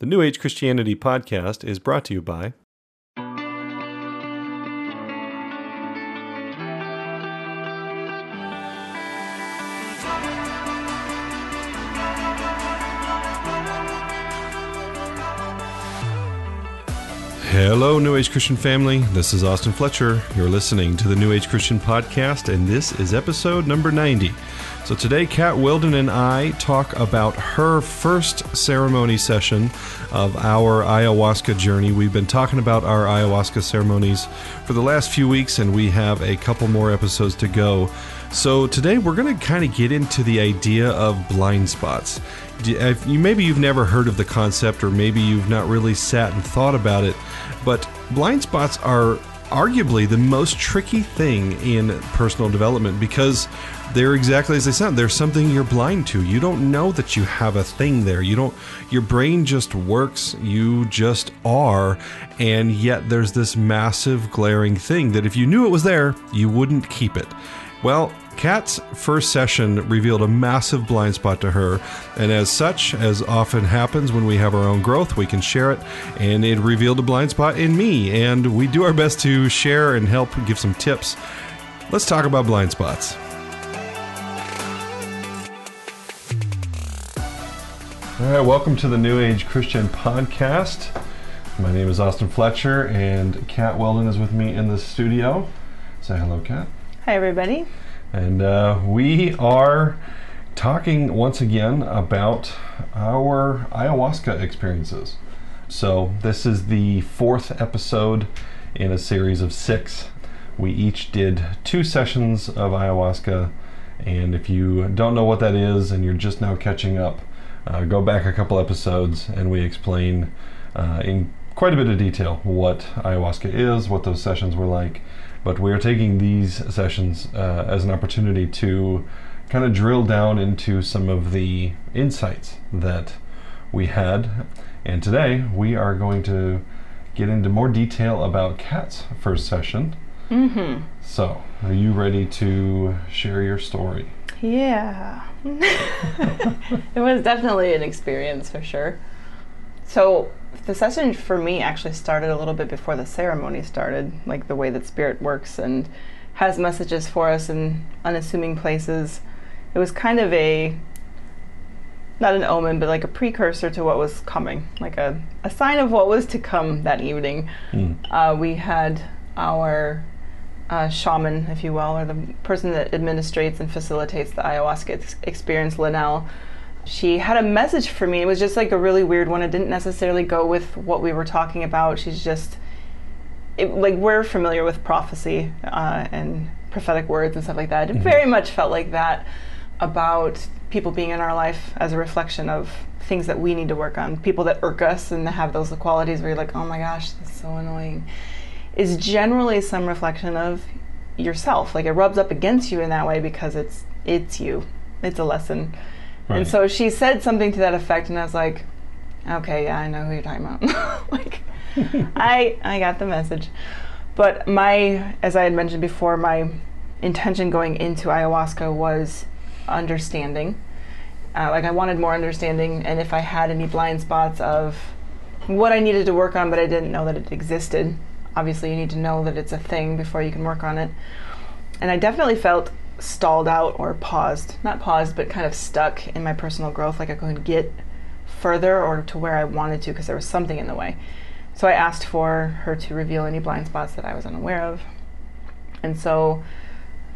The New Age Christianity podcast is brought to you by Hello, New Age Christian family. This is Austin Fletcher. You're listening to the New Age Christian podcast, and this is episode number 90. So, today, Kat Wilden and I talk about her first ceremony session of our ayahuasca journey. We've been talking about our ayahuasca ceremonies for the last few weeks, and we have a couple more episodes to go. So, today, we're going to kind of get into the idea of blind spots. You, Maybe you've never heard of the concept, or maybe you've not really sat and thought about it, but blind spots are arguably the most tricky thing in personal development because they're exactly as they sound. There's something you're blind to. You don't know that you have a thing there. You don't your brain just works, you just are, and yet there's this massive glaring thing that if you knew it was there, you wouldn't keep it. Well, Kat's first session revealed a massive blind spot to her, and as such, as often happens when we have our own growth, we can share it, and it revealed a blind spot in me, and we do our best to share and help give some tips. Let's talk about blind spots. All right, welcome to the New Age Christian Podcast. My name is Austin Fletcher, and Kat Weldon is with me in the studio. Say hello, Kat. Hi, everybody. And uh, we are talking once again about our ayahuasca experiences. So, this is the fourth episode in a series of six. We each did two sessions of ayahuasca. And if you don't know what that is and you're just now catching up, uh, go back a couple episodes and we explain uh, in quite a bit of detail what ayahuasca is, what those sessions were like, but we're taking these sessions uh, as an opportunity to kind of drill down into some of the insights that we had. And today we are going to get into more detail about Kat's first session. Mm-hmm. So, are you ready to share your story? Yeah. it was definitely an experience for sure. So, the session for me actually started a little bit before the ceremony started, like the way that spirit works and has messages for us in unassuming places. It was kind of a not an omen, but like a precursor to what was coming, like a, a sign of what was to come that evening. Mm. Uh, we had our uh, shaman, if you will, or the person that administrates and facilitates the ayahuasca ex- experience, Linnell she had a message for me. It was just like a really weird one. It didn't necessarily go with what we were talking about. She's just, it, like, we're familiar with prophecy uh, and prophetic words and stuff like that. It mm-hmm. very much felt like that about people being in our life as a reflection of things that we need to work on. People that irk us and have those qualities where you're like, oh my gosh, that's so annoying, is generally some reflection of yourself. Like, it rubs up against you in that way because it's it's you. It's a lesson Right. And so she said something to that effect, and I was like, okay, yeah, I know who you're talking about. like, I I got the message. But my, as I had mentioned before, my intention going into ayahuasca was understanding. Uh, like I wanted more understanding, and if I had any blind spots of what I needed to work on, but I didn't know that it existed. Obviously, you need to know that it's a thing before you can work on it. And I definitely felt stalled out or paused, not paused, but kind of stuck in my personal growth. Like I couldn't get further or to where I wanted to because there was something in the way. So I asked for her to reveal any blind spots that I was unaware of. And so,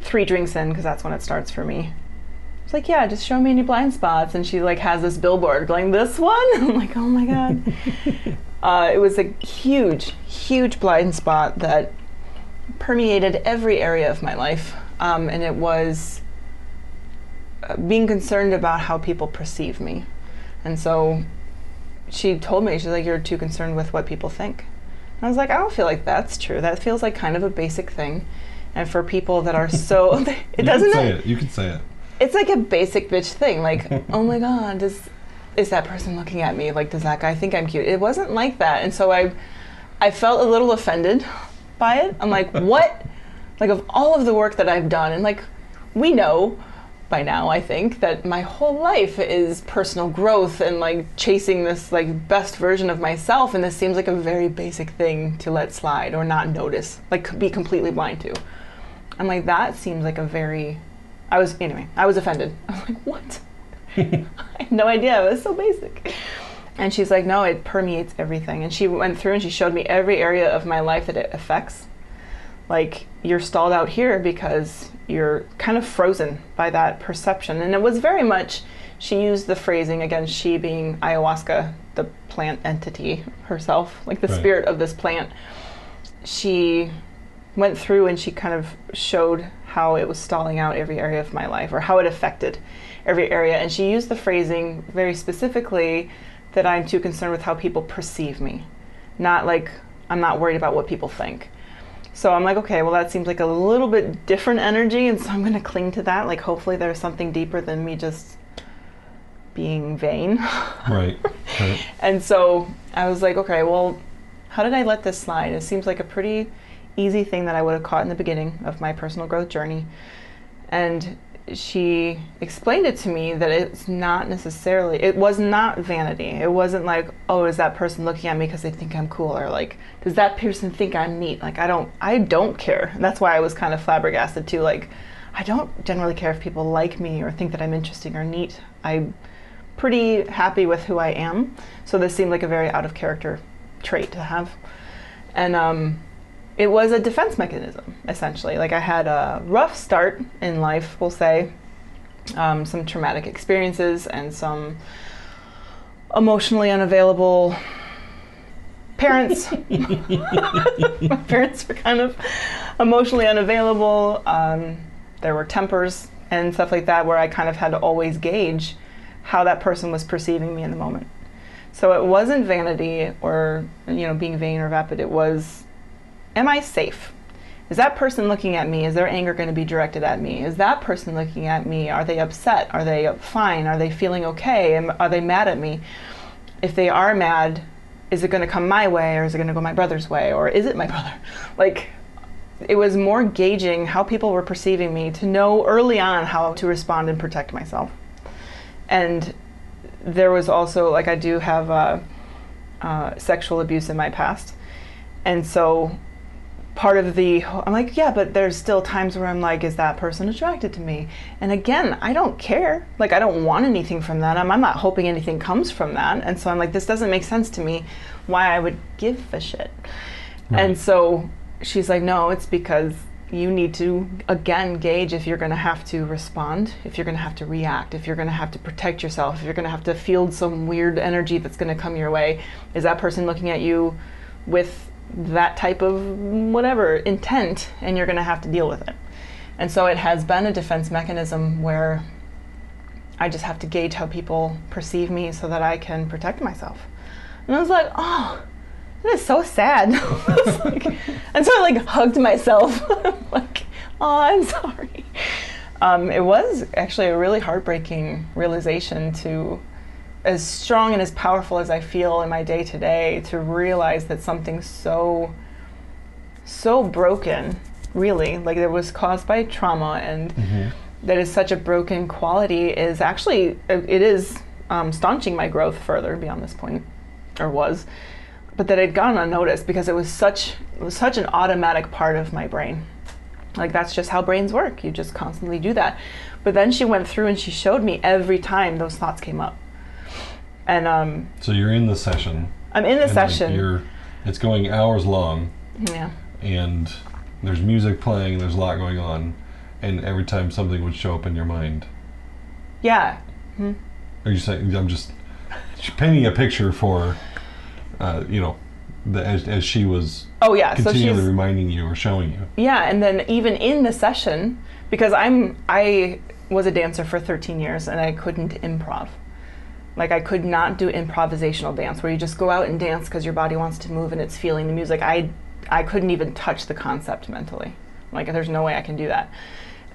three drinks in, because that's when it starts for me. It's like, yeah, just show me any blind spots. And she like has this billboard going, this one. I'm like, oh my god. uh, it was a huge, huge blind spot that permeated every area of my life um, and it was uh, being concerned about how people perceive me. And so she told me, she's like, You're too concerned with what people think. And I was like, I don't feel like that's true. That feels like kind of a basic thing. And for people that are so, it doesn't. say it. You can say it. It's like a basic bitch thing. Like, oh my God, does is that person looking at me? Like, does that guy think I'm cute? It wasn't like that. And so I, I felt a little offended by it. I'm like, what? Like of all of the work that I've done, and like we know, by now, I think, that my whole life is personal growth and like chasing this like best version of myself and this seems like a very basic thing to let slide or not notice, like be completely blind to. I'm like that seems like a very I was anyway, I was offended. I was like, "What?" I had no idea. It was so basic. And she's like, "No, it permeates everything." And she went through and she showed me every area of my life that it affects. Like you're stalled out here because you're kind of frozen by that perception. And it was very much, she used the phrasing, again, she being ayahuasca, the plant entity herself, like the Right. spirit of this plant. She went through and she kind of showed how it was stalling out every area of my life or how it affected every area. And she used the phrasing very specifically that I'm too concerned with how people perceive me, not like I'm not worried about what people think. So I'm like, okay, well, that seems like a little bit different energy, and so I'm going to cling to that. Like, hopefully, there's something deeper than me just being vain. Right. right. and so I was like, okay, well, how did I let this slide? It seems like a pretty easy thing that I would have caught in the beginning of my personal growth journey. And she explained it to me that it's not necessarily, it was not vanity. It wasn't like, oh, is that person looking at me because they think I'm cool? Or like, does that person think I'm neat? Like, I don't, I don't care. And that's why I was kind of flabbergasted too. Like, I don't generally care if people like me or think that I'm interesting or neat. I'm pretty happy with who I am. So this seemed like a very out of character trait to have. And um, it was a defense mechanism, essentially. Like I had a rough start in life, we'll say, um, some traumatic experiences and some emotionally unavailable parents. My parents were kind of emotionally unavailable. Um, there were tempers and stuff like that where I kind of had to always gauge how that person was perceiving me in the moment. So it wasn't vanity or you know being vain or vapid. It was, am I safe? Is that person looking at me? Is their anger going to be directed at me? Is that person looking at me? Are they upset? Are they fine? Are they feeling okay? Are they mad at me? If they are mad, is it going to come my way or is it going to go my brother's way or is it my brother? Like, it was more gauging how people were perceiving me to know early on how to respond and protect myself. And there was also, like, I do have uh, uh, sexual abuse in my past. And so part of the I'm like, yeah, but there's still times where I'm like, is that person attracted to me? And again, I don't care. Like I don't want anything from that. I'm, I'm not hoping anything comes from that. And so I'm like, this doesn't make sense to me why I would give a shit. And so she's like, no, it's because you need to again gauge if you're going to have to respond, if you're going to have to react, if you're going to have to protect yourself, if you're going to have to field some weird energy that's going to come your way. Is that person looking at you with that type of whatever intent and you're going to have to deal with it. And so it has been a defense mechanism where I just have to gauge how people perceive me so that I can protect myself. And I was like, oh, that is so sad. Like, and so I like hugged myself, like, oh, I'm sorry. Um, it was actually a really heartbreaking realization to as strong and as powerful as I feel in my day to day to realize that something so so broken really like it was caused by trauma and that is such a broken quality is actually it is um, staunching my growth further beyond this point or was but that had gone unnoticed because it was such it was such an automatic part of my brain. Like that's just how brains work. You just constantly do that. But then she went through and she showed me every time those thoughts came up and um, So you're in the session. i'm in the and, like, session you're, it's going hours long, yeah and there's music playing. There's a lot going on, and every time something would show up in your mind, yeah are you saying? I'm just painting a picture for, uh, you know, the, as, as she was oh yeah so continually she's reminding you or showing you. Yeah, and then even in the session, because I'm I was a dancer for 13 years and I couldn't improv. Like I could not do improvisational dance where you just go out and dance because your body wants to move and it's feeling the music. I I couldn't even touch the concept mentally. Like there's no way I can do that.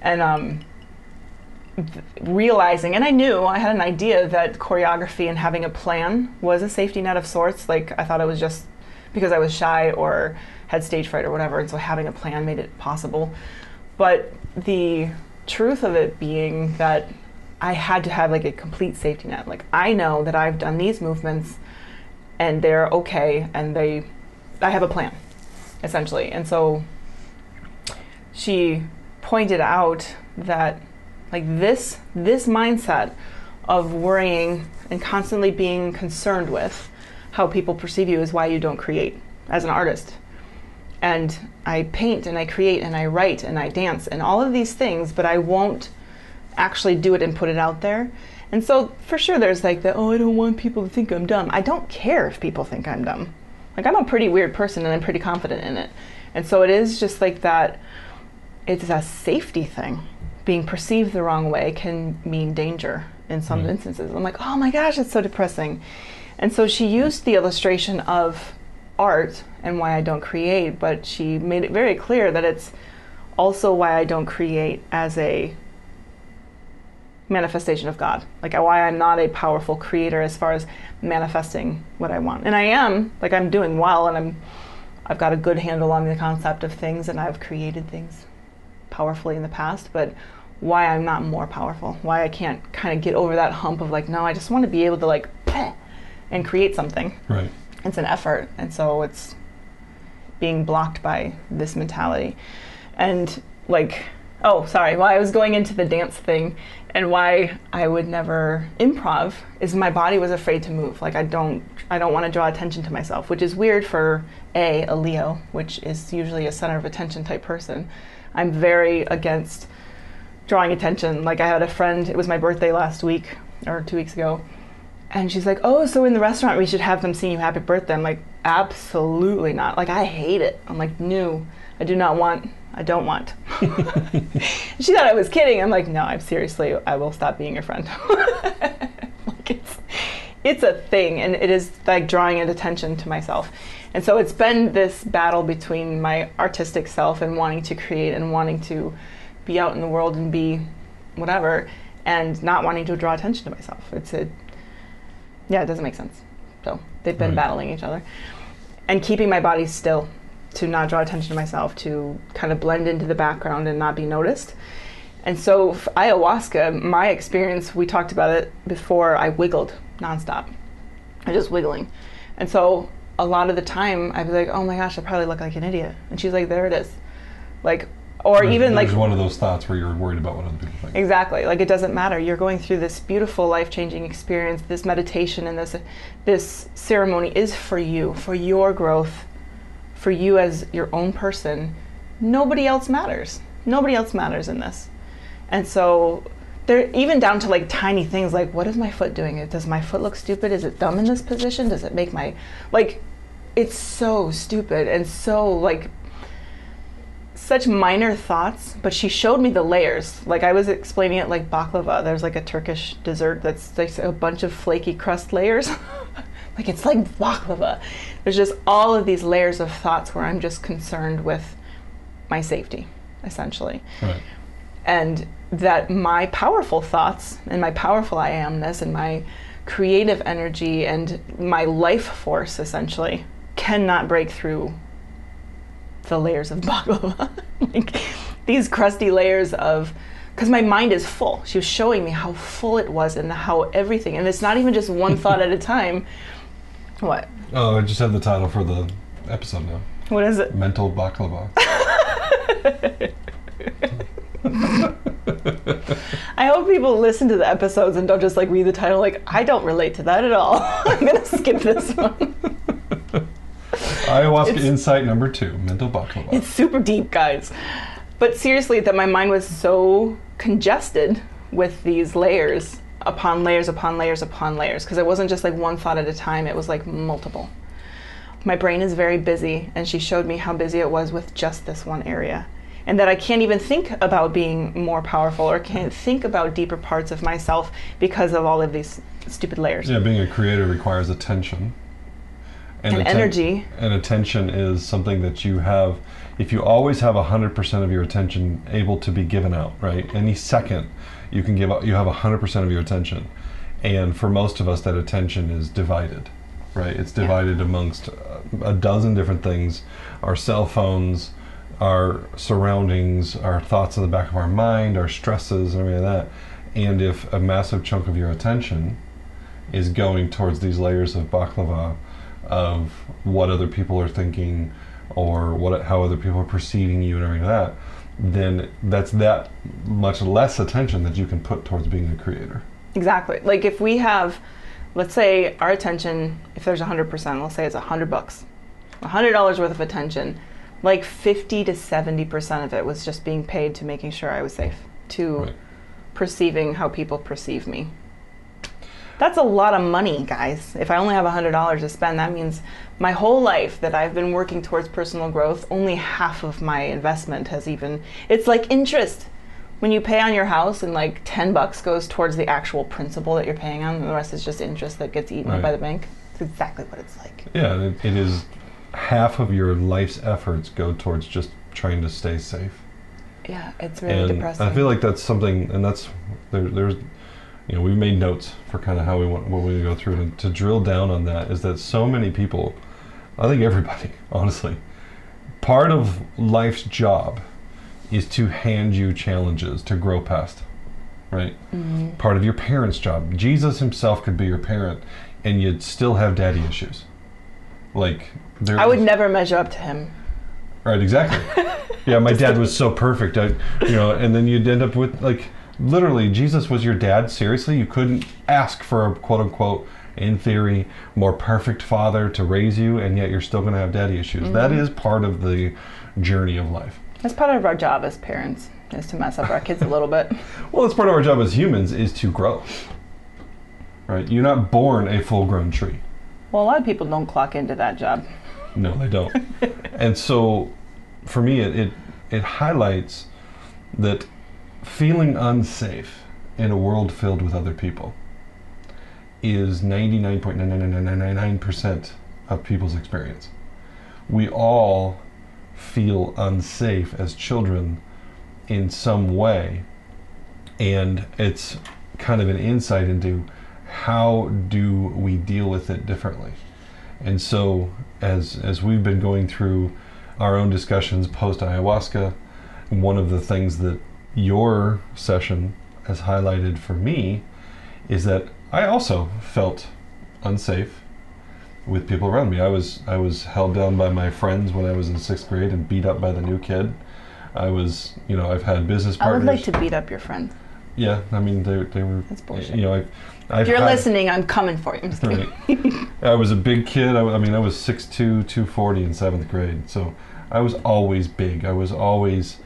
And um realizing and I knew I had an idea that choreography and having a plan was a safety net of sorts. Like I thought it was just because I was shy or had stage fright or whatever, and so having a plan made it possible. But the truth of it being that I had to have like a complete safety net. Like I know that I've done these movements and they're okay and they I have a plan essentially. And so she pointed out that like this this mindset of worrying and constantly being concerned with how people perceive you is why you don't create as an artist. And I paint and I create and I write and I dance and all of these things, but I won't actually do it and put it out there. And so for sure there's like the oh I don't want people to think I'm dumb. I don't care if people think I'm dumb. Like I'm a pretty weird person and I'm pretty confident in it. And so it is just like that it's a safety thing. Being perceived the wrong way can mean danger in some Mm. instances. I'm like, "Oh my gosh, it's so depressing." And so she used the illustration of art and why I don't create, but she made it very clear that it's also why I don't create as a manifestation of God. Like why I'm not a powerful creator as far as manifesting what I want. And I am, like I'm doing well and I'm I've got a good handle on the concept of things and I've created things powerfully in the past, but why I'm not more powerful, why I can't kind of get over that hump of like, no, I just want to be able to like and create something. Right. It's an effort. And so it's being blocked by this mentality. And like, oh, sorry, why I was going into the dance thing and why I would never improv is my body was afraid to move. Like I don't I don't want to draw attention to myself, which is weird for a a Leo, which is usually a center of attention type person. I'm very against drawing attention. Like I had a friend, it was my birthday last week or 2 weeks ago, and she's like, "Oh, so in the restaurant we should have them sing you happy birthday." I'm like, "Absolutely not." Like I hate it. I'm like, "No, I do not want. I don't want." she thought I was kidding. I'm like, "No, I'm seriously. I will stop being your friend." like it's it's a thing and it is like drawing an attention to myself. And so it's been this battle between my artistic self and wanting to create and wanting to be out in the world and be whatever and not wanting to draw attention to myself. It's a yeah, it doesn't make sense. So they've been Right. battling each other. And keeping my body still to not draw attention to myself, to kind of blend into the background and not be noticed. And so ayahuasca, my experience, we talked about it before, I wiggled nonstop. I was just wiggling. And so a lot of the time I'd be like, oh my gosh, I probably look like an idiot. And she's like, there it is. Like, or There's- even like there's one of those thoughts where you're worried about what other people think. Exactly. Like it doesn't matter. You're going through this beautiful life-changing experience. This meditation and this this ceremony is for you, for your growth, for you as your own person. Nobody else matters. Nobody else matters in this. And so they're even down to like tiny things like what is my foot doing? Does my foot look stupid? Is it dumb in this position? Does it make my like it's so stupid and so like such minor thoughts, but she showed me the layers. Like I was explaining it like baklava. There's like a Turkish dessert that's like a bunch of flaky crust layers. like it's like baklava. There's just all of these layers of thoughts where I'm just concerned with my safety, essentially. Right. And that my powerful thoughts and my powerful I amness and my creative energy and my life force essentially cannot break through the layers of baklava. like these crusty layers of because my mind is full. She was showing me how full it was and how everything and it's not even just one thought at a time. What? Oh, I just have the title for the episode now. What is it? Mental baklava. I hope people listen to the episodes and don't just like read the title like I don't relate to that at all. I'm gonna skip this one. Ayahuasca It's- insight number two: mental baklava. It's super deep, guys. But seriously, that my mind was so congested with these layers upon layers upon layers upon layers because it wasn't just like one thought at a time, it was like multiple. My brain is very busy, and she showed me how busy it was with just this one area. And that I can't even think about being more powerful or can't think about deeper parts of myself because of all of these stupid layers. yeah, being a creator requires attention And atten- energy. And attention is something that you have. If you always have hundred percent of your attention able to be given out, right? Any second, you can give. You have hundred percent of your attention, and for most of us, that attention is divided, right? It's Yeah. divided amongst uh, a dozen different things: our cell phones, our surroundings, our thoughts in the back of our mind, our stresses, and everything like that. And if a massive chunk of your attention is going towards these layers of baklava, of what other people are thinking, or what how other people are perceiving you, and everything like that, then that's that much less attention that you can put towards being a creator. Exactly. Like if we have, let's say our attention, if there's 100%, let's say it's 100 bucks, $100 worth of attention, like 50 to 70% of it was just being paid to making sure I was safe, to Right. perceiving how people perceive me. That's a lot of money, guys. If I only have $100 to spend, that means my whole life that I've been working towards personal growth, only half of my investment has even. It's like interest. When you pay on your house and like 10 bucks goes towards the actual principal that you're paying on, and the rest is just interest that gets eaten up by the bank. It's exactly what it's like. Yeah, it, it is half of your life's efforts go towards just trying to stay safe. Yeah, it's really and depressing. I feel like that's something, and that's there, there's, you know, we've made notes for kind of how we want what we go through and to drill down on that is that so many people, I think everybody, honestly, part of life's job is to hand you challenges to grow past, right? Mhm. Part of your parents' job. Jesus himself could be your parent, and you'd still have daddy issues. Like there, I would never measure up to him. Right, exactly. yeah, my dad was so perfect. I, you know, and then you'd end up with like literally Jesus was your dad. Seriously, you couldn't ask for a quote unquote, in theory, more perfect father to raise you, and yet you're still going to have daddy issues. That mm. is part of the journey of life. That's part of our job as parents, is to mess up our kids a little bit. Well, it's part of our job as humans is to grow. Right, you're not born a full-grown tree. Well, a lot of people don't clock into that job. No, they don't. and so, for me, it, it it highlights that feeling unsafe in a world filled with other people is 99.99999% of people's experience. We all feel unsafe as children in some way, and it's kind of an insight into how do we deal with it differently. And so, as as we've been going through our own discussions post ayahuasca, one of the things that your session has highlighted for me is that I also felt unsafe with people around me. I was I was held down by my friends when I was in sixth grade and beat up by the new kid. I was, you know, I've had business partners. I would like to beat up your friends. yeah, I mean, they they were. That's bullshit. You know, I've. I've If you're had- listening, I'm coming for you. Right. I was a big kid. I, I mean, I was 6'2", 240 in seventh grade. So I was always big. I was always,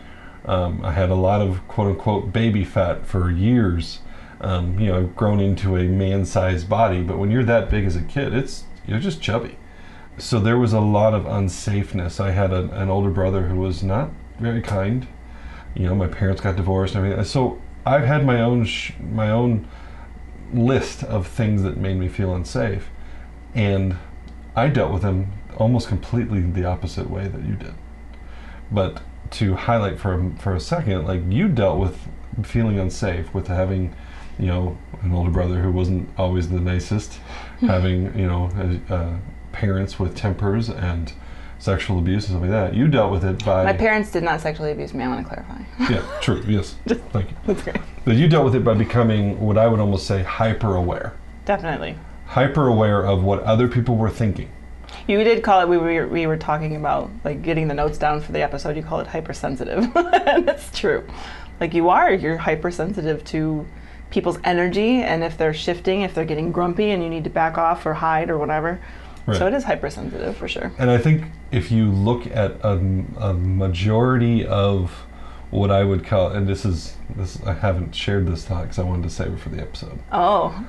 um, I had a lot of quote unquote baby fat for years. Um, you know, I've grown into a man-sized body, but when you're that big as a kid, it's you're just chubby. So there was a lot of unsafeness. I had a, an older brother who was not very kind. You know, my parents got divorced and everything. So I've had my own sh- my own list of things that made me feel unsafe, and I dealt with them almost completely the opposite way that you did. But to highlight for a, for a second, like you dealt with feeling unsafe with having, you know, an older brother who wasn't always the nicest, having you know uh, uh, parents with tempers and sexual abuse and stuff like that. You dealt with it by My parents did not sexually abuse me. I want to clarify. yeah, true, yes, thank you. That's great. But you dealt with it by becoming what I would almost say hyper aware. Definitely. Hyper aware of what other people were thinking. You did call it. We were we were talking about like getting the notes down for the episode. You call it hypersensitive, and it's true. Like you are, you're hypersensitive to people's energy, and if they're shifting, if they're getting grumpy, and you need to back off or hide or whatever. Right. So it is hypersensitive for sure. And I think if you look at a, a majority of what I would call, and this is this, I haven't shared this thought because I wanted to save it for the episode. Oh,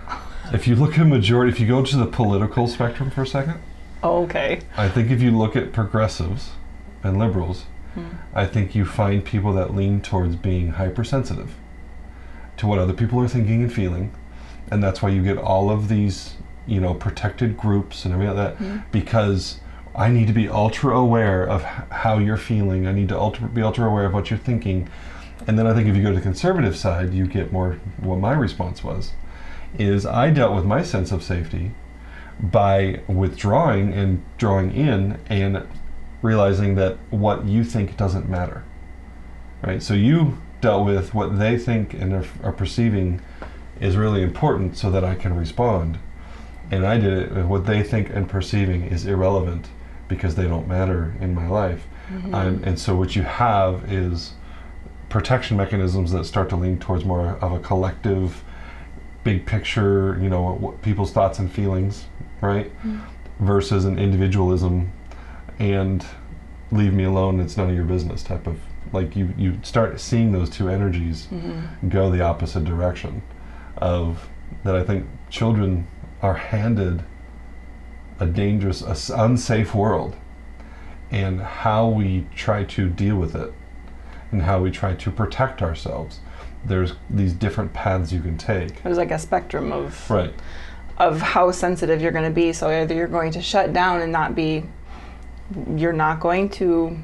If you look at a majority, if you go to the political spectrum for a second, Oh, okay. I think if you look at progressives and liberals, hmm. I think you find people that lean towards being hypersensitive to what other people are thinking and feeling, and that's why you get all of these, you know, protected groups and everything like that. Hmm. Because I need to be ultra aware of how you're feeling. I need to ultra, be ultra aware of what you're thinking. And then I think if you go to the conservative side, you get more. What my response was, is I dealt with my sense of safety by withdrawing and drawing in and realizing that what you think doesn't matter. Right? So you dealt with what they think and are, are perceiving is really important so that I can respond. And I did it with what they think and perceiving is irrelevant because they don't matter in my life. Um, and so what you have is protection mechanisms that start to lean towards more of a collective, big picture, you know, what people's thoughts and feelings, right? Versus an individualism and leave me alone, it's none of your business type of like you, you start seeing those two energies mm-hmm. go the opposite direction of that I think children are handed a dangerous, a unsafe world and how we try to deal with it and how we try to protect ourselves. There's these different paths you can take. There's like a spectrum of Right. Of how sensitive you're going to be. So either you're going to shut down and not be, you're not going to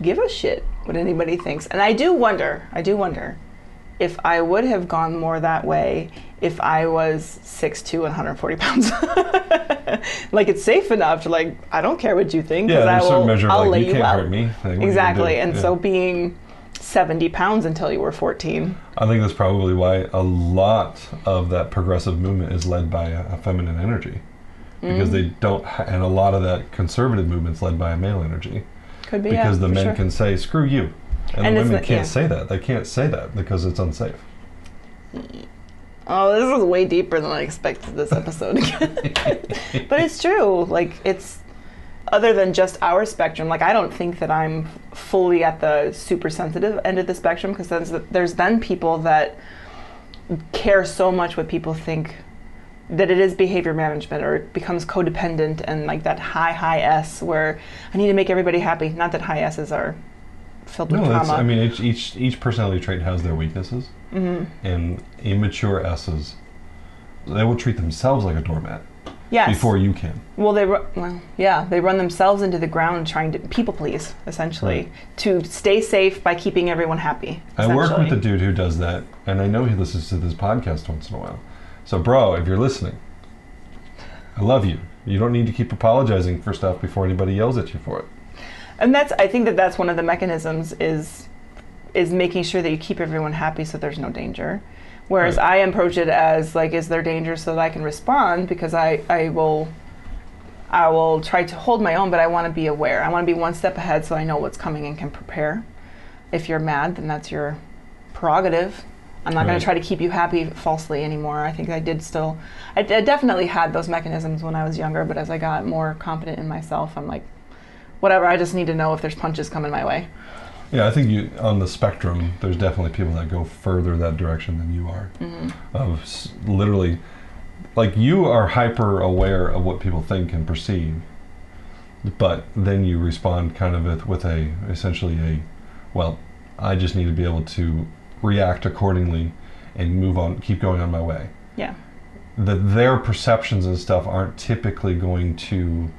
give a shit what anybody thinks. And I do wonder, I do wonder if I would have gone more that way if I was 6'2 and 140 pounds. like it's safe enough to like, I don't care what you think. Yeah, 'cause I there's a certain will, measure I'll like lay you can't out. hurt me. Like, what are you gonna Exactly. And Yeah. so being 70 pounds until you were 14. I think that's probably why a lot of that progressive movement is led by a, a feminine energy. Because mm. they don't, ha- and a lot of that conservative movement's led by a male energy. Could be Because yeah, the men sure. can say, screw you. And, And the women can't yeah. say that. They can't say that because it's unsafe. Oh, this is way deeper than I expected this episode. but it's true. Like it's other than just our spectrum. Like I don't think that I'm fully at the super sensitive end of the spectrum because there's there's then people that care so much what people think that it is behavior management or it becomes codependent and like that high high S where I need to make everybody happy. Not that high S's are filled with No, that's, trauma. I mean, each, each, each personality trait has their weaknesses. Mhm. And immature S's, they will treat themselves like a doormat yes. before you can. Well, they ru- well, yeah, they run themselves into the ground trying to people please, essentially, Right. to stay safe by keeping everyone happy. I work with a dude who does that, and I know he listens to this podcast once in a while. So, bro, if you're listening, I love you. You don't need to keep apologizing for stuff before anybody yells at you for it. and that's I think that that's one of the mechanisms is is making sure that you keep everyone happy so there's no danger. Whereas Right. I approach it as like, is there danger so that I can respond because I I will. I will try to hold my own, but I want to be aware. I want to be one step ahead so I know what's coming and can prepare. If you're mad, then that's your prerogative. I'm not going to try to keep you happy falsely anymore. I think I did still, I, I definitely had those mechanisms when I was younger, but as I got more confident in myself, I'm like, whatever, I just need to know if there's punches coming my way. Yeah, I think you on the spectrum. There's definitely people that go further that direction than you are. Mm-hmm. Of s- literally, like you are hyper aware of what people think and perceive, but then you respond kind of with, with a essentially a, well, I just need to be able to react accordingly and move on, keep going on my way. Yeah. That their perceptions and stuff aren't typically going to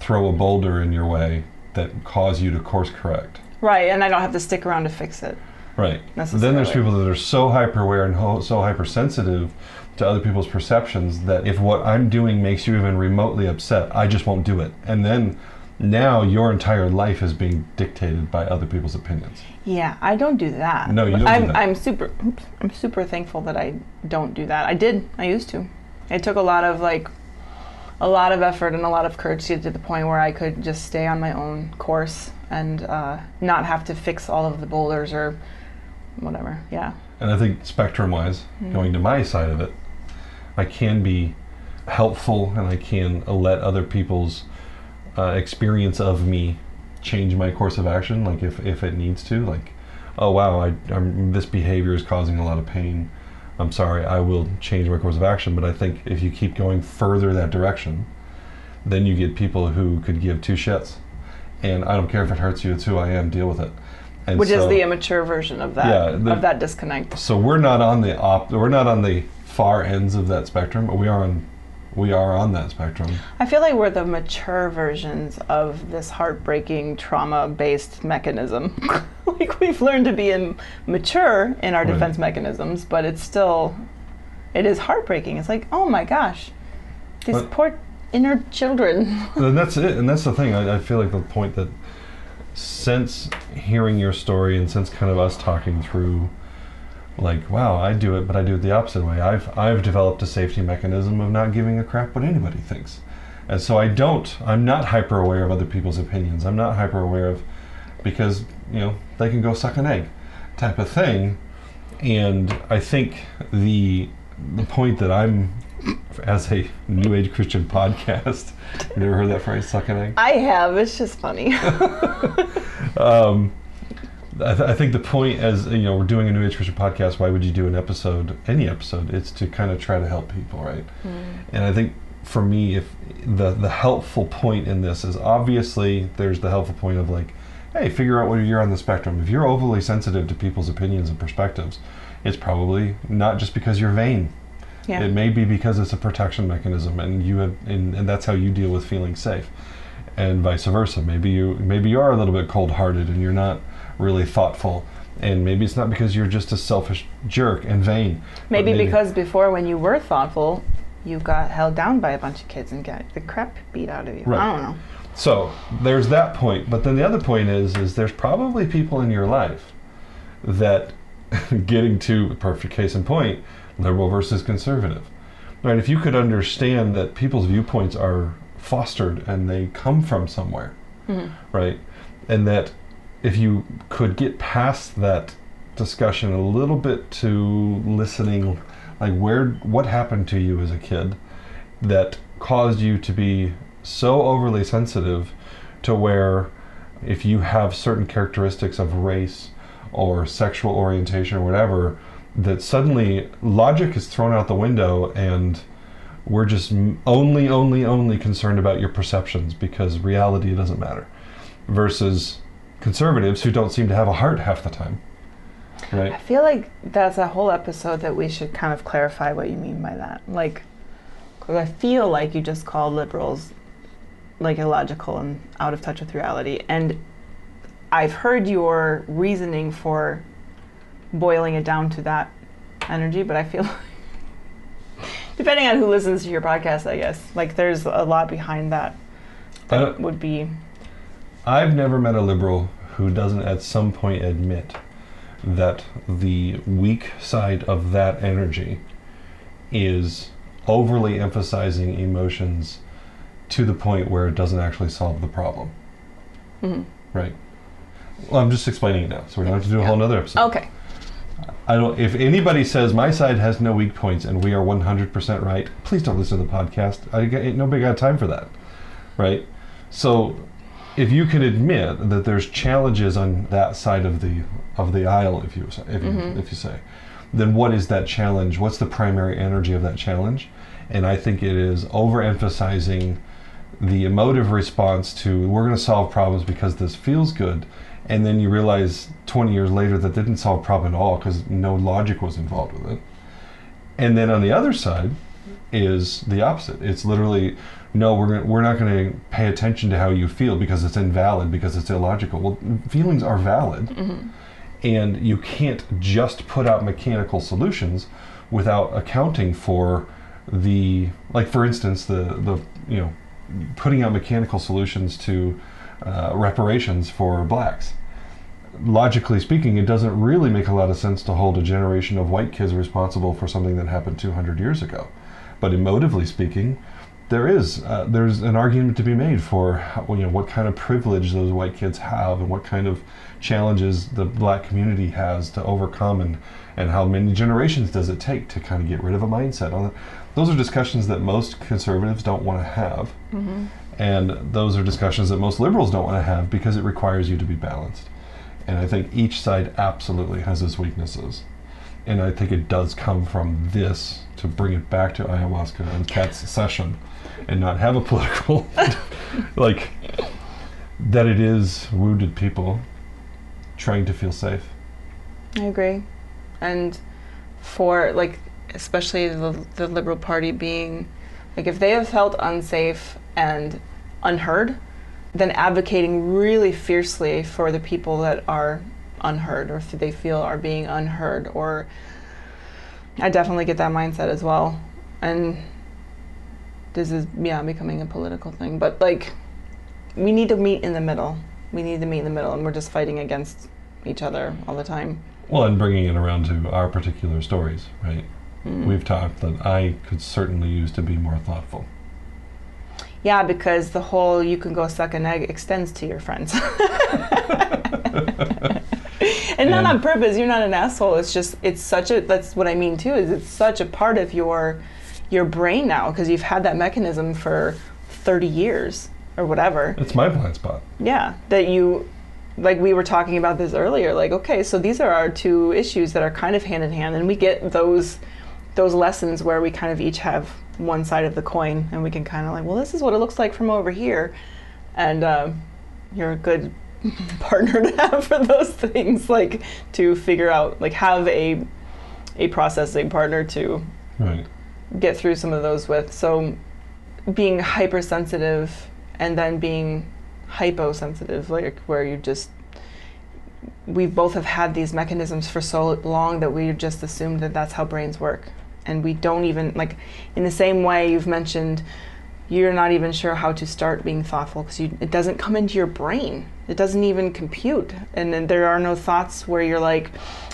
throw a boulder in your way that cause you to course correct. Right, and I don't have to stick around to fix it. Right. Then there's people that are so hyper aware and ho- so hypersensitive to other people's perceptions that if what I'm doing makes you even remotely upset, I just won't do it. And then now your entire life is being dictated by other people's opinions. Yeah, I don't do that. No, you don't I'm, that. I'm super. Oops, I'm super thankful that I don't do that. I did. I used to. It took a lot of like, a lot of effort and a lot of courage to get to the point where I could just stay on my own course and uh, not have to fix all of the boulders or whatever. Yeah. And I think spectrum wise, going to my side of it, I can be helpful and I can let other people's uh, experience of me change my course of action, like if, if it needs to. Like, oh wow, I, I'm, this behavior is causing a lot of pain. I'm sorry, I will change my course of action. But I think if you keep going further that direction, then you get people who could give two shits. And I don't care if it hurts you, it's who I am, deal with it. And Which is the immature version of that Yeah, the- of that disconnect. so we're not on the op we're not on the far ends of that spectrum but we are on we are on that spectrum I feel like we're the mature versions of this heartbreaking trauma-based mechanism. like we've learned to be in, mature in our Right. defense mechanisms, but it's still, it is heartbreaking. It's like, oh my gosh, these But- poor inner children. and that's it. And that's the thing. I, I feel like the point that since hearing your story and since kind of us talking through, like, wow, I do it, but I do it the opposite way. I've I've developed a safety mechanism of not giving a crap what anybody thinks, and so I don't. I'm not hyper aware of other people's opinions. I'm not hyper aware of because you know they can go suck an egg, type of thing. And I think the the point that I'm as a New Age Christian podcast. You never heard that phrase, suck an egg? I have. It's just funny. um, I, th- I, think the point, as you know, we're doing a New Age Christian podcast. Why would you do an episode, any episode? It's to kind of try to help people, right? Mm. And I think for me, if the the helpful point in this is obviously there's the helpful point of like, hey, figure out where you're on the spectrum. If you're overly sensitive to people's opinions and perspectives, it's probably not just because you're vain yeah. It may be because it's a protection mechanism, and you have, and, and that's how you deal with feeling safe, and vice versa. Maybe you maybe you are a little bit cold-hearted, and you're not really thoughtful, and maybe it's not because you're just a selfish jerk and vain. Maybe, maybe because before, when you were thoughtful, you got held down by a bunch of kids and got the crap beat out of you. Right. I don't know. So there's that point, but then the other point is, is there's probably people in your life that getting to perfect case in point liberal versus conservative. Right? If you could understand that people's viewpoints are fostered and they come from somewhere, mm-hmm. right? And that if you could get past that discussion a little bit to listening, like where what happened to you as a kid that caused you to be so overly sensitive to where if you have certain characteristics of race or sexual orientation or whatever, that suddenly logic is thrown out the window and we're just only, only, only concerned about your perceptions because reality doesn't matter. Versus conservatives who don't seem to have a heart half the time. Right. I feel like that's a whole episode that we should kind of clarify what you mean by that. Like, because I feel like you just called liberals like illogical and out of touch with reality. And I've heard your reasoning for boiling it down to that energy, but I feel depending on who listens to your podcast, I guess like there's a lot behind that that would be. I've never met a liberal who doesn't at some point admit that the weak side of that energy is overly emphasizing emotions to the point where it doesn't actually solve the problem. Mm-hmm. Right. Well, I'm just explaining it now, so we don't have to do a yeah. whole other episode. Okay. I don't. If anybody says my side has no weak points and we are 100% right, please don't listen to the podcast. I get, nobody got time for that, right? So, if you can admit that there's challenges on that side of the of the aisle, if you if you, mm-hmm. if you say, then what is that challenge? What's the primary energy of that challenge? And I think it is overemphasizing the emotive response to we're going to solve problems because this feels good and then you realize 20 years later that didn't solve a problem at all because no logic was involved with it. And then on the other side is the opposite. It's literally no, we're gonna, we're not going to pay attention to how you feel because it's invalid because it's illogical. Well, feelings are valid, mm-hmm. and you can't just put out mechanical solutions without accounting for the like for instance the the you know putting out mechanical solutions to uh, reparations for blacks. Logically speaking, it doesn't really make a lot of sense to hold a generation of white kids responsible for something that happened 200 years ago. But emotively speaking, there is uh, there's an argument to be made for you know what kind of privilege those white kids have and what kind of challenges the black community has to overcome and and how many generations does it take to kind of get rid of a mindset. on it. Those are discussions that most conservatives don't want to have. Mm-hmm. And those are discussions that most liberals don't want to have because it requires you to be balanced. And I think each side absolutely has its weaknesses. And I think it does come from this to bring it back to ayahuasca and Kat's session and not have a political, like, that it is wounded people trying to feel safe. I agree. And for, like, especially the, the Liberal Party being, like, if they have felt unsafe and unheard, then advocating really fiercely for the people that are unheard or they feel are being unheard or I definitely get that mindset as well. And this is yeah becoming a political thing. But like, we need to meet in the middle. We need to meet in the middle, and we're just fighting against each other all the time. Well, and bringing it around to our particular stories, right? Mm. We've talked that I could certainly use to be more thoughtful. Yeah, because the whole you can go suck an egg extends to your friends. and not on purpose, you're not an asshole. It's just it's such a that's what I mean too, is it's such a part of your your brain now because you've had that mechanism for 30 years or whatever. It's my blind spot. Yeah, that you like we were talking about this earlier like okay, so these are our two issues that are kind of hand in hand and we get those those lessons where we kind of each have one side of the coin and we can kind of like, well, this is what it looks like from over here. And um, you're a good partner to have for those things, like to figure out, like have a a processing partner to Right. get through some of those with. So being hypersensitive and then being hyposensitive, like where you just we both have had these mechanisms for so long that we just assumed that that's how brains work and we don't even like in the same way you've mentioned you're not even sure how to start being thoughtful because it doesn't come into your brain. It doesn't even compute. And then there are no thoughts where you're like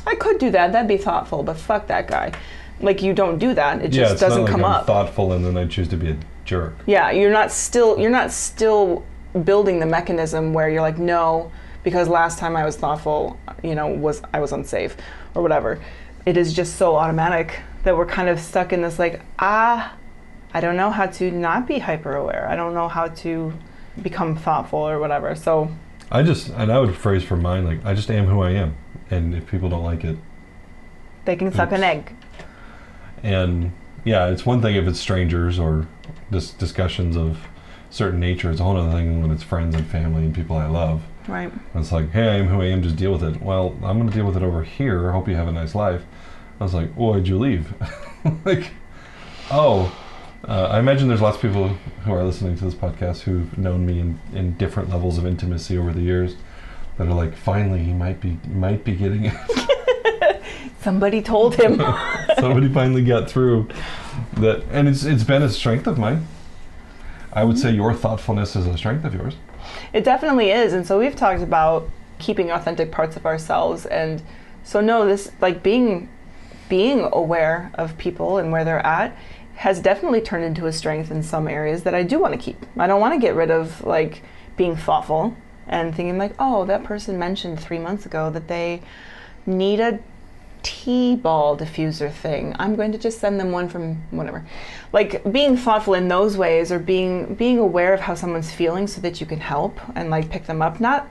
i could do that. That'd be thoughtful but fuck that guy. Like you don't do that. It yeah, just doesn't like come I'm up. thoughtful and then I choose to be a jerk. yeah, you're not still you're not still building the mechanism where you're like, no, because last time I was thoughtful, you know, was I was unsafe or whatever. It is just so automatic that we're kind of stuck in this like, ah, I don't know how to not be hyper aware. I don't know how to become thoughtful or whatever. So I just, and I would phrase for mine like, I just am who I am. And if people don't like it, they can suck an egg. and yeah, it's one thing if it's strangers or just discussions of certain nature. It's a whole other thing when it's friends and family and people I love. Right. and It's like, hey, I am who I am, just deal with it. Well, I'm going to deal with it over here. Hope you have a nice life. I was like, why'd you leave? like, oh, uh, I imagine there's lots of people who are listening to this podcast who've known me in, in different levels of intimacy over the years that are like, finally, he might be might be getting it. Somebody told him. Somebody finally got through that, and it's it's been a strength of mine. I would say your thoughtfulness is a strength of yours. It definitely is. And so we've talked about keeping authentic parts of ourselves and so no this like being being aware of people and where they're at has definitely turned into a strength in some areas that I do want to keep. I don't want to get rid of like being thoughtful and thinking like, "Oh, that person mentioned 3 months ago that they need a T-ball diffuser thing. I'm going to just send them one from whatever. Like being thoughtful in those ways or being being aware of how someone's feeling so that you can help and like pick them up. Not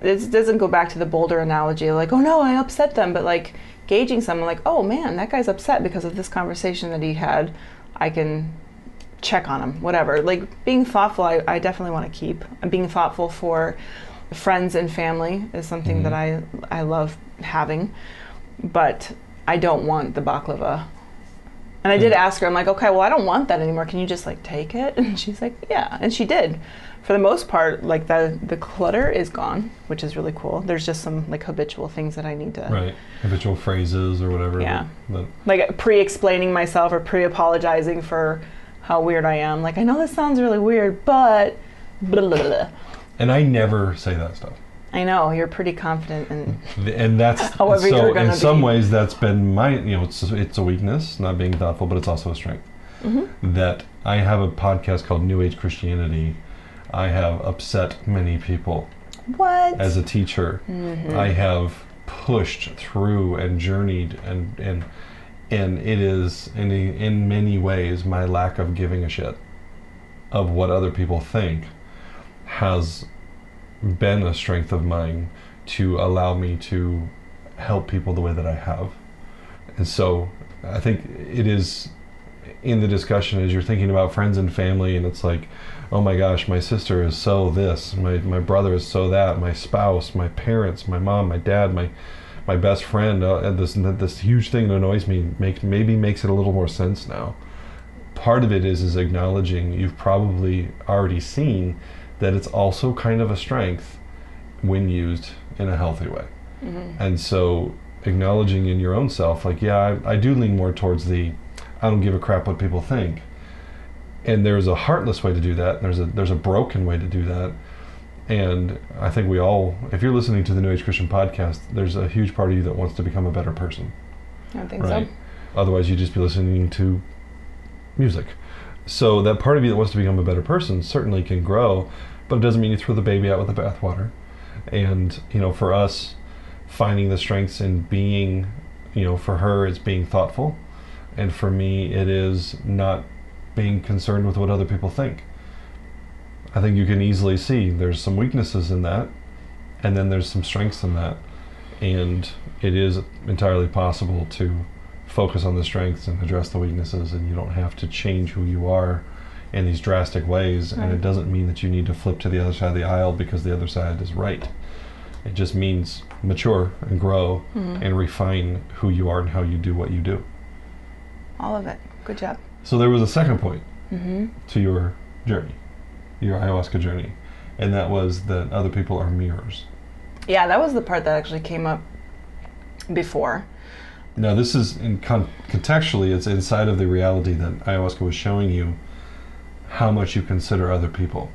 this doesn't go back to the boulder analogy like, "Oh no, I upset them," but like gauging someone like, "Oh man, that guy's upset because of this conversation that he had. I can check on him, whatever." Like being thoughtful, I, I definitely want to keep. Being thoughtful for friends and family is something that mm-hmm. I I love having but I don't want the baklava. And I did mm. ask her, I'm like, okay, well, I don't want that anymore. Can you just like take it? And she's like, yeah. And she did. For the most part, like the the clutter is gone, which is really cool. There's just some like habitual things that I need to, Right. Habitual phrases or whatever. Yeah. That, like pre-explaining myself or pre-apologizing for how weird I am. Like, I know this sounds really weird, but blah, blah, blah. and I never say that stuff. I know you're pretty confident and and that's However so you're in some be. ways that's been my you know it's it's a weakness not being thoughtful but it's also a strength Mm-hmm. that i have a podcast called new age christianity i have upset many people what? as a teacher Mm-hmm. i have pushed through and journeyed and and and it is in in many ways my lack of giving a shit of what other people think has been a strength of mine to allow me to help people the way that I have. And so I think it is in the discussion as you're thinking about friends and family and it's like, oh my gosh, my sister is so this, my, my brother is so that, my spouse, my parents, my mom, my dad, my my best friend, uh, and this this huge thing that annoys me make, maybe makes it a little more sense now. Part of it is is acknowledging you've probably already seen that it's also kind of a strength when used in a healthy way. And so acknowledging in your own self, like, yeah, I, I do lean more towards the I don't give a crap what people think. And there's a heartless way to do that. And there's a there's a broken way to do that. And I think we all, if you're listening to the New Age Christian podcast, there's a huge part of you that wants to become a better person. I think Right. so. Otherwise, you'd just be listening to music. So that part of you that wants to become a better person certainly can grow, but it doesn't mean you throw the baby out with the bathwater. And you know, for us, finding the strengths in being, you know, for her it's being thoughtful, and for me it is not being concerned with what other people think. I think you can easily see there's some weaknesses in that, and then there's some strengths in that, and it is entirely possible to focus on the strengths and address the weaknesses, and you don't have to change who you are in these drastic ways. And it doesn't mean that you need to flip to the other side of the aisle because the other side is right. It just means mature and grow Mhm. and refine who you are and how you do what you do. All of it. Good job. So there was a second point Mm-hmm. to your journey, your ayahuasca journey, and that was that other people are mirrors. Yeah, that was the part that actually came up before. Now, this is in con- contextually, it's inside of the reality that ayahuasca was showing you how much you consider other people,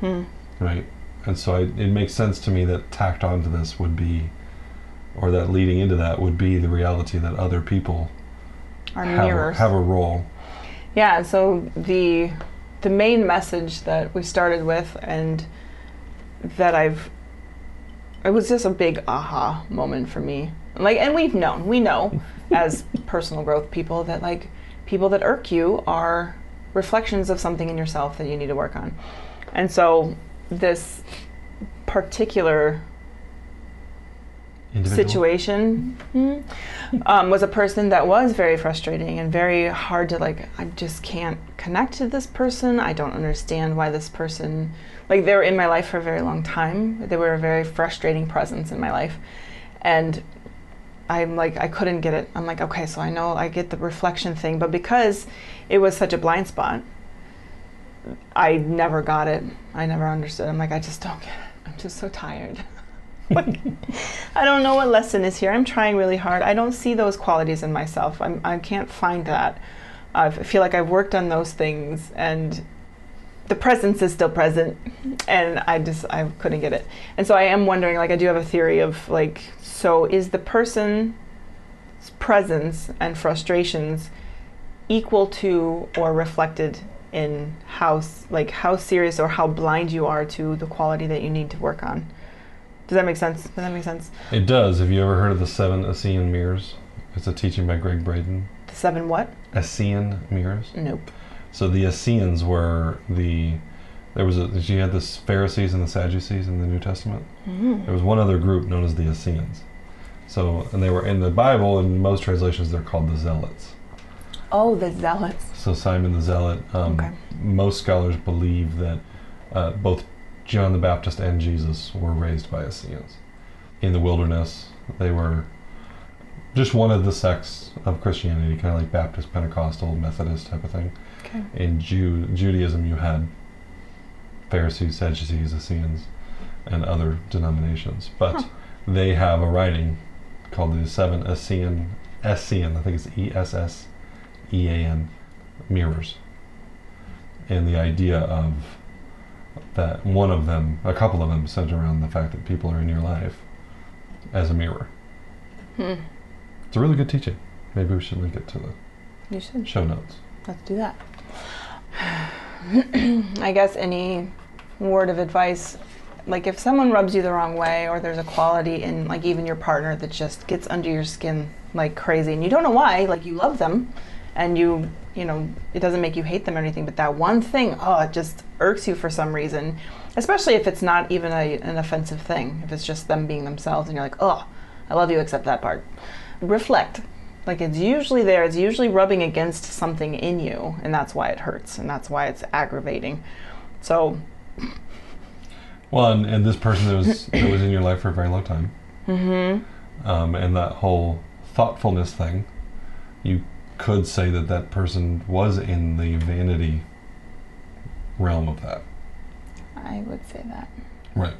Hmm. right? And so I, it makes sense to me that tacked onto this would be, or that leading into that would be the reality that other people have a, mirrors. have a role. Yeah, so the the main message that we started with and that I've it was just a big aha moment for me. Like and we've known, we know as personal growth people that like people that irk you are reflections of something in yourself that you need to work on. And so this particular Individual. situation. Hmm, um, was a person that was very frustrating and very hard to like i just can't connect to this person. I don't understand why this person like they were in my life for a very long time. They were a very frustrating presence in my life. And i'm like i couldn't get it. I'm like okay so i know i get the reflection thing. But because it was such a blind spot i never got it. I never understood. I'm like i just don't get it. I'm just so tired I don't know what lesson is here. I'm trying really hard. I don't see those qualities in myself. I'm, I can't find that. I feel like I've worked on those things and the presence is still present and I just I couldn't get it. And so I am wondering like I do have a theory of like so is the person's presence and frustrations equal to or reflected in how like how serious or how blind you are to the quality that you need to work on. Does that make sense? Does that make sense? It does. Have you ever heard of the seven Ascian mirrors? It's a teaching by Gregg Braden. The seven what? Ascian mirrors. Nope. So the Essenes were the there was a you had the Pharisees and the Sadducees in the New Testament. Mm. There was one other group known as the Essenes. So and they were in the Bible in most translations they're called the Zealots. Oh, the zealots. So Simon the Zealot. Um, Okay. Most scholars believe that uh, both John the Baptist and Jesus were raised by Essenes in the wilderness. They were just one of the sects of Christianity, kind of like Baptist, Pentecostal, Methodist type of thing. Okay. in Jew, Judaism, you had Pharisees, Sadducees, Essenes, and other denominations. But Huh. they have a writing called the Seven Essean, Essean, I think it's E S S E A N, mirrors. And the idea of that one of them, a couple of them, centered around the fact that people are in your life as a mirror. Hmm. It's a really good teaching. Maybe we should link it to the You should. show notes. Let's do that. I guess any word of advice, like if someone rubs you the wrong way, or there's a quality in like even your partner that just gets under your skin like crazy, and you don't know why, like you love them, and you, you know, it doesn't make you hate them or anything, but that one thing, oh, it just irks you for some reason, especially if it's not even a, an offensive thing, if it's just them being themselves, and you're like, oh, I love you except that part. Reflect. Like it's usually there, it's usually rubbing against something in you, and that's why it hurts, and that's why it's aggravating. So, Well, and, and this person that was that was in your life for a very long time, mm-hmm. um, and that whole thoughtfulness thing, you could say that that person was in the vanity realm of that, I would say that. right?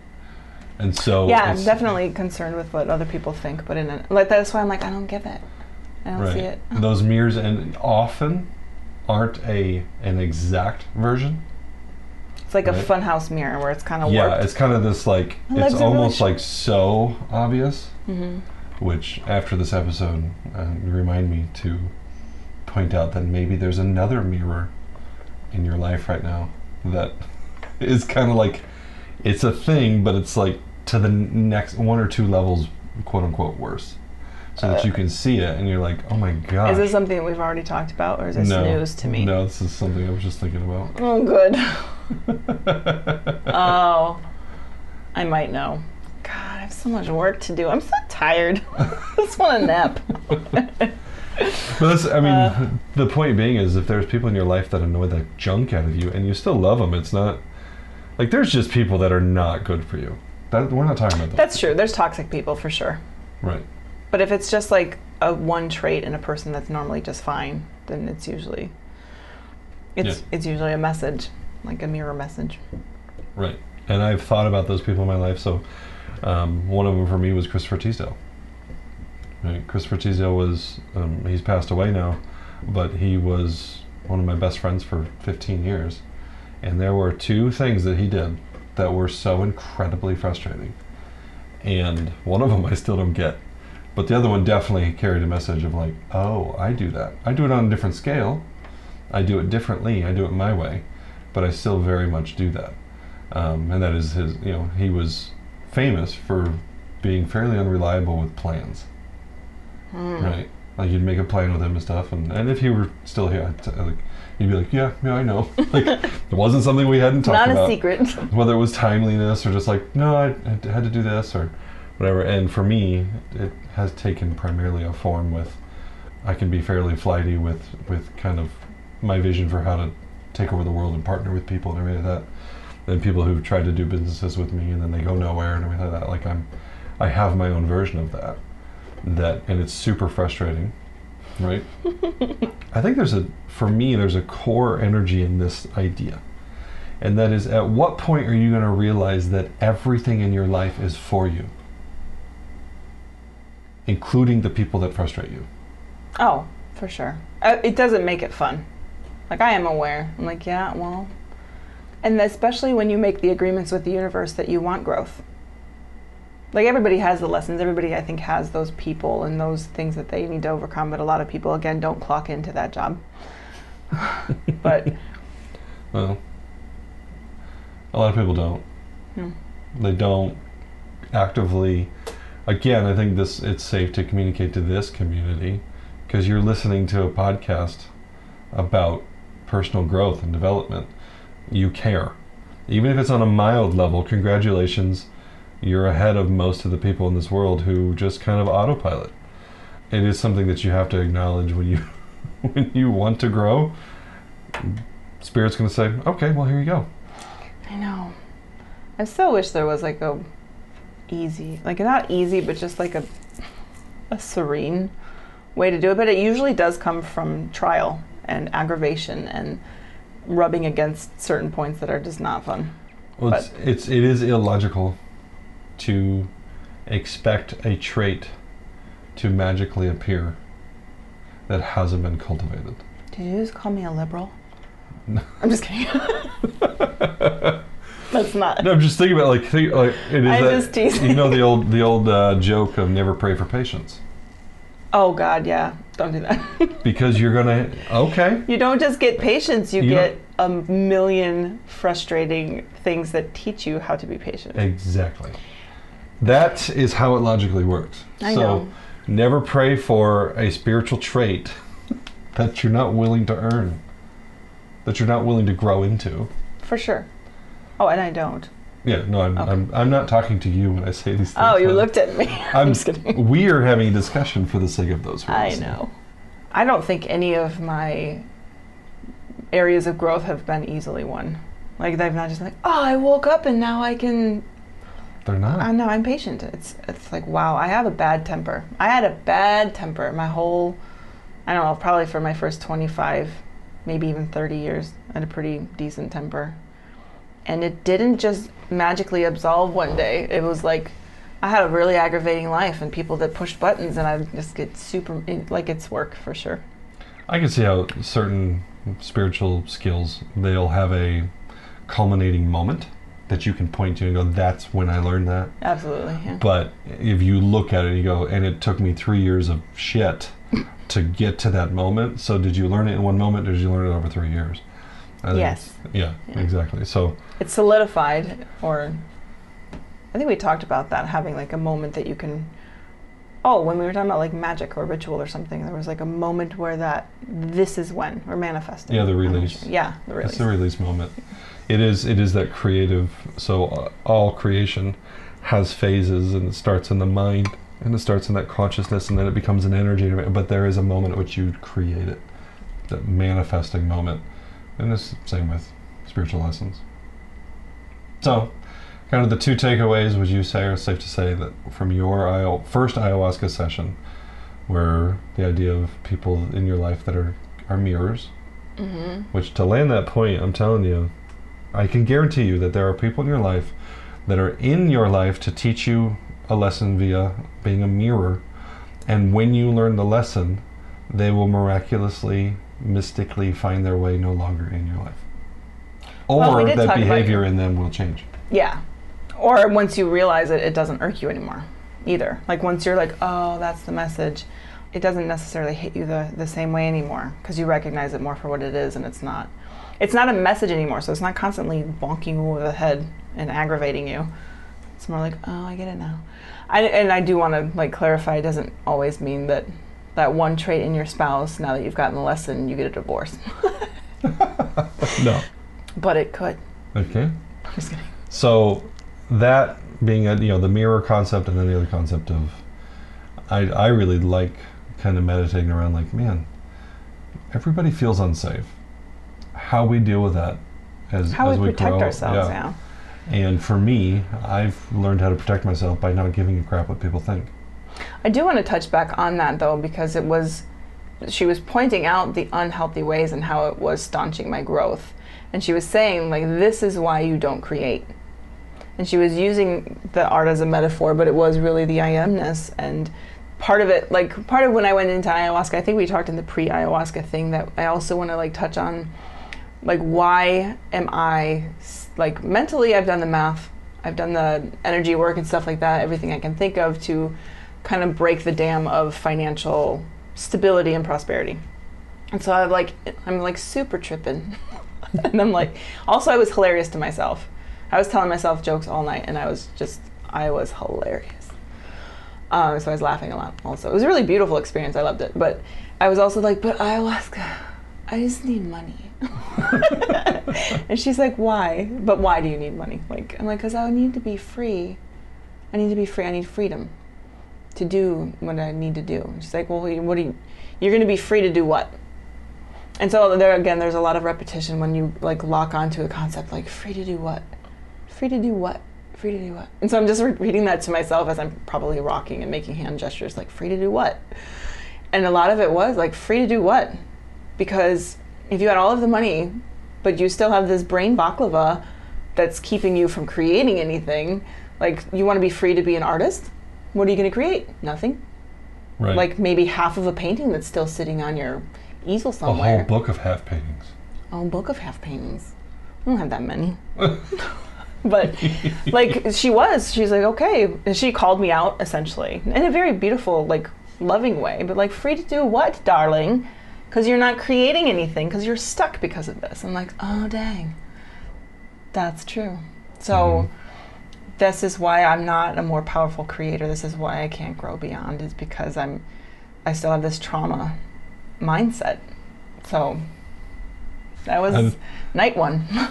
And so yeah, I'm definitely concerned with what other people think, but in a, like that's why I'm like I don't get it. I don't right. see it. Those mirrors, and often aren't a an exact version. It's like right? a funhouse mirror where it's kind of yeah, it's kind of this like it's almost really like so obvious. Mm-hmm. Which after this episode, uh, remind me to point out that maybe there's another mirror in your life right now that is kind of like it's a thing, but it's like to the next one or two levels, quote unquote, worse so that you can see it and you're like, oh my god. Is this something that we've already talked about or is this no, news to me? No, this is something I was just thinking about. Oh, good. oh, I might know. God, I have so much work to do. I'm so tired. I just want a nap. But that's, I mean, uh, the point being is if there's people in your life that annoy the junk out of you and you still love them, it's not like there's just people that are not good for you. That, we're not talking about that. That's true. There's toxic people for sure. Right. But if it's just like a one trait in a person that's normally just fine, then it's usually it's yeah. it's usually a message, like a mirror message. Right. And I've thought about those people in my life. So um, one of them for me was Christopher Teasdale. Right. Christopher Teasdale was um, he's passed away now, but he was one of my best friends for 15 years. And there were two things that he did that were so incredibly frustrating. And one of them I still don't get. But the other one definitely carried a message of like, oh, I do that. I do it on a different scale. I do it differently. I do it my way, but I still very much do that. Um, and that is his. You know, he was famous for being fairly unreliable with plans. Mm. Right. Like you'd make a plan with him and stuff, and, and if he were still here, t- like you'd be like, yeah, yeah, I know. like it wasn't something we hadn't talked Not about. Not a secret. Whether it was timeliness or just like, no, I, I had to do this or whatever. And for me, it has taken primarily a form with I can be fairly flighty with with kind of my vision for how to take over the world and partner with people and everything like that. And people who've tried to do businesses with me and then they go nowhere and everything like that. Like I'm, I have my own version of that. That and it's super frustrating, right? I think there's a for me there's a core energy in this idea. And that is at what point are you going to realize that everything in your life is for you? including the people that frustrate you. Oh, for sure. Uh, it doesn't make it fun. Like I am aware. I'm like, yeah, well, and especially when you make the agreements with the universe that you want growth. Like everybody has the lessons. Everybody, I think, has those people and those things that they need to overcome. But a lot of people, again, don't clock into that job. but well, a lot of people don't. Hmm. They don't actively again, I think this it's safe to communicate to this community because you're listening to a podcast about personal growth and development. You care. Even if it's on a mild level, congratulations. You're ahead of most of the people in this world who just kind of autopilot. It is something that you have to acknowledge when you when you want to grow. Spirit's going to say, "Okay, well, here you go." I know. I still wish there was like a easy, like not easy, but just like a a serene way to do it. But it usually does come from trial and aggravation and rubbing against certain points that are just not fun. Well, it's, it's it is illogical to expect a trait to magically appear that hasn't been cultivated. Did you just call me a liberal? No. I'm just kidding. That's not. No, I'm just thinking about like, think, like it is I'm that, just teasing. You know the old the old uh, joke of never pray for patience. Oh God, yeah, don't do that. because you're gonna okay. You don't just get patience; you, you get a million frustrating things that teach you how to be patient. Exactly. That is how it logically works. I so, know. never pray for a spiritual trait that you're not willing to earn, that you're not willing to grow into. For sure. Oh, and I don't. Yeah, no, I'm, okay. I'm, I'm not talking to you when I say these oh, things. Oh, you looked at me. I'm, just kidding. We are having a discussion for the sake of those words. I know. I don't think any of my areas of growth have been easily won. Like they've not just like, oh, I woke up and now I can. They're not. I know I'm patient. It's it's like wow, I have a bad temper. I had a bad temper my whole, I don't know, probably for my first 25, maybe even 30 years. I had a pretty decent temper and it didn't just magically absolve one day. It was like I had a really aggravating life and people that pushed buttons, and I just get super like it's work for sure. I can see how certain spiritual skills, they'll have a culminating moment that you can point to and go, "That's when I learned that." Absolutely. Yeah. But if you look at it, you go, "And it took me three years of shit to get to that moment." So did you learn it in one moment, or did you learn it over three years? I Yes. Yeah, Yeah. exactly. So it's solidified or i think we talked about that having like a moment that you can oh when we were talking about like magic or ritual or something there was like a moment where that this is when we're manifesting Yeah, the release. yeah the release It's the release moment. It is. It is that creative. So uh, all creation has phases, and it starts in the mind, and it starts in that consciousness, and then it becomes an energy. But there is a moment at which you create it, that manifesting moment, and it's the same with spiritual lessons. So, kind of the two takeaways. Would you say, or safe to say that from your ayahu- first ayahuasca session, where the idea of people in your life that are are mirrors, mm-hmm. which to land that point, I'm telling you, I can guarantee you that there are people in your life that are in your life to teach you a lesson via being a mirror. And when you learn the lesson, they will miraculously, mystically find their way no longer in your life. Or Well, we that behavior in them will change. yeah or once you realize it it doesn't irk you anymore either like once you're like oh that's the message it doesn't necessarily hit you the, the same way anymore because you recognize it more for what it is and it's not it's not a message anymore so it's not constantly bonking you over the head and aggravating you. It's more like oh i get it now. I, and i do want to like clarify it doesn't always mean that that one trait in your spouse now that you've gotten the lesson you get a divorce. No. but it could. Okay. i'm just kidding. So that being a, you know the mirror concept and then the other concept of I I really like kind of meditating around like man everybody feels unsafe how we deal with that as how as we we protect grow, ourselves yeah. and for me I've learned how to protect myself by not giving a crap what people think I do want to touch back on that though, because it was, she was pointing out the unhealthy ways and how it was staunching my growth. And she was saying, like, this is why you don't create. And she was using the art as a metaphor, but it was really the I amness. And part of it, like, part of when I went into ayahuasca, I think we talked in the pre ayahuasca thing that I also want to, like, touch on, like, why am i like, mentally, I've done the math, I've done the energy work and stuff like that, everything I can think of to kind of break the dam of financial stability and prosperity. And so I'm like, I'm like super tripping. and I'm like, also, I was hilarious to myself. I was telling myself jokes all night, and I was just, I was hilarious. Um, so I was laughing a lot also. It was a really beautiful experience. I loved it. But I was also like, but ayahuasca, I just need money. and she's like, why? But why do you need money? Like, I'm like, because I need to be free. I need to be free. I need freedom to do what I need to do. And she's like, well, what do you, you're going to be free to do what? And so there again, there's a lot of repetition when you like lock onto a concept like free to do what? Free to do what? Free to do what? And so I'm just repeating that to myself as I'm probably rocking and making hand gestures like free to do what? And a lot of it was like free to do what? Because if you had all of the money, but you still have this brain baklava that's keeping you from creating anything, like you want to be free to be an artist? What are you going to create? Nothing. right Like maybe half of a painting that's still sitting on your easel somewhere. a whole book of half paintings A whole book of half paintings. I don't have that many. but like she was, she's like, okay. And she called me out essentially in a very beautiful, like loving way. But like, free to do what, darling? Because you're not creating anything. Because you're stuck because of this. I'm like, oh dang, that's true. So. This is why I'm not a more powerful creator. This is why I can't grow beyond. Is because I'm, I still have this trauma mindset. So that was And- night one.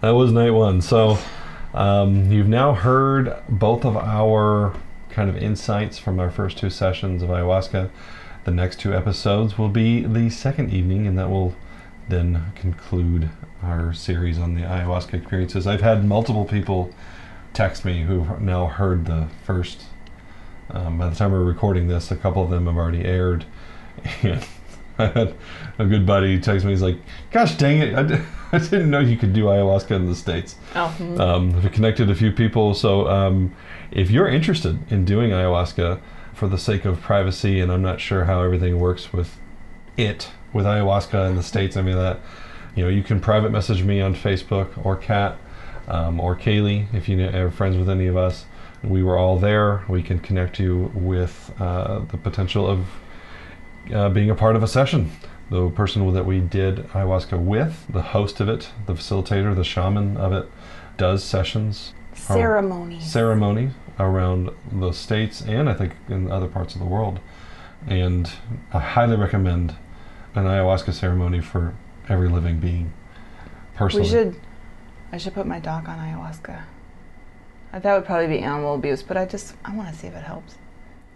That was night one. So um, you've now heard both of our kind of insights from our first two sessions of ayahuasca. The next two episodes will be the second evening, and that will then conclude our series on the ayahuasca experiences. I've had multiple people text me who've now heard the first. Um, by the time we're recording this, a couple of them have already aired. And I had a good buddy text me. He's like, "Gosh dang it! I, didn't know you could do ayahuasca in the states." oh, mhm. Um, I've connected a few people. So um, if you're interested in doing ayahuasca for the sake of privacy, and I'm not sure how everything works with it with ayahuasca in the states. I mean that you know you can private message me on Facebook or Kat um, or Kaylee if you are friends with any of us. We were all there. We can connect you with uh, the potential of uh, being a part of a session. The person that we did ayahuasca with, the host of it, the facilitator, the shaman of it, does sessions, ceremonies, ceremony around the states and I think in other parts of the world. And I highly recommend an ayahuasca ceremony for every living being. Personally, we should. I should put my dog on ayahuasca. Uh, That would probably be animal abuse, but I just I want to see if it helps.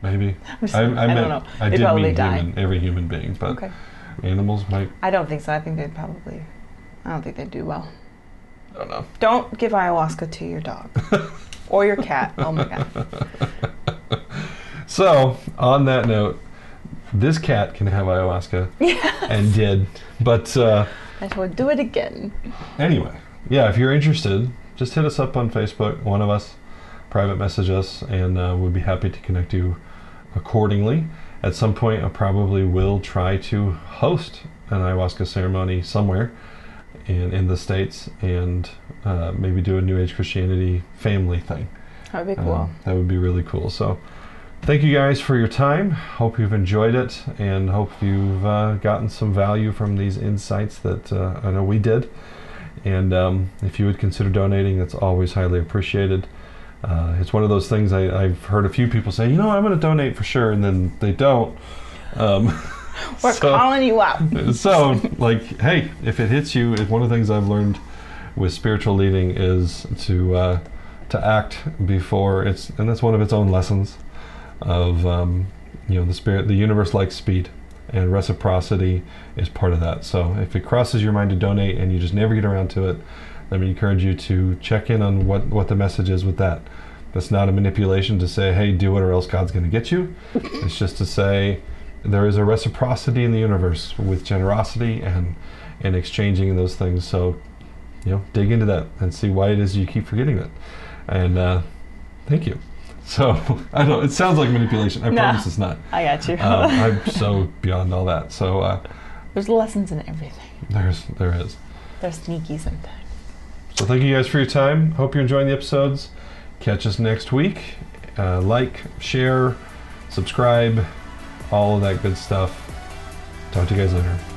maybe. Just- I, I, I meant, don't know. I They did probably mean die. human, every human being, but Okay. animals might. I don't think so. I think they'd probably. I don't think they'd do well. I don't know. Don't give ayahuasca to your dog or your cat. Oh my god. So, on that note, this cat can have ayahuasca and did. But uh, I would do it again. anyway, yeah, if you're interested, just hit us up on Facebook, one of us, private message us, and uh, we'd be happy to connect you accordingly. At some point, I probably will try to host an ayahuasca ceremony somewhere in, in the States and uh, maybe do a New Age Christianity family thing. That would be cool. Um, that would be really cool. So, thank you guys for your time. Hope you've enjoyed it and hope you've uh, gotten some value from these insights that uh, I know we did. And um, if you would consider donating, that's always highly appreciated. Uh, it's one of those things I, I've heard a few people say, you know, I'm going to donate for sure, and then they don't. Um, We're so- calling you out. so like hey if it hits you one of the things i've learned with spiritual leading is to uh, to act before it's and that's one of its own lessons of um, you know the spirit the universe likes speed and reciprocity is part of that. So if it crosses your mind to donate and you just never get around to it let me encourage you to check in on what what the message is with that. That's not a manipulation to say hey do it or else god's going to get you. It's just to say there is a reciprocity in the universe with generosity and and exchanging those things. So, you know, dig into that and see why it is you keep forgetting that. And uh, thank you. So I don't know. It sounds like manipulation. I No. promise it's not. I got you. Um, I'm so beyond all that. So uh, There's lessons in everything. there's there is. They're sneaky sometimes. So thank you guys for your time. Hope you're enjoying the episodes. Catch us next week. Uh, like, share, subscribe, all of that good stuff. Talk to you guys later.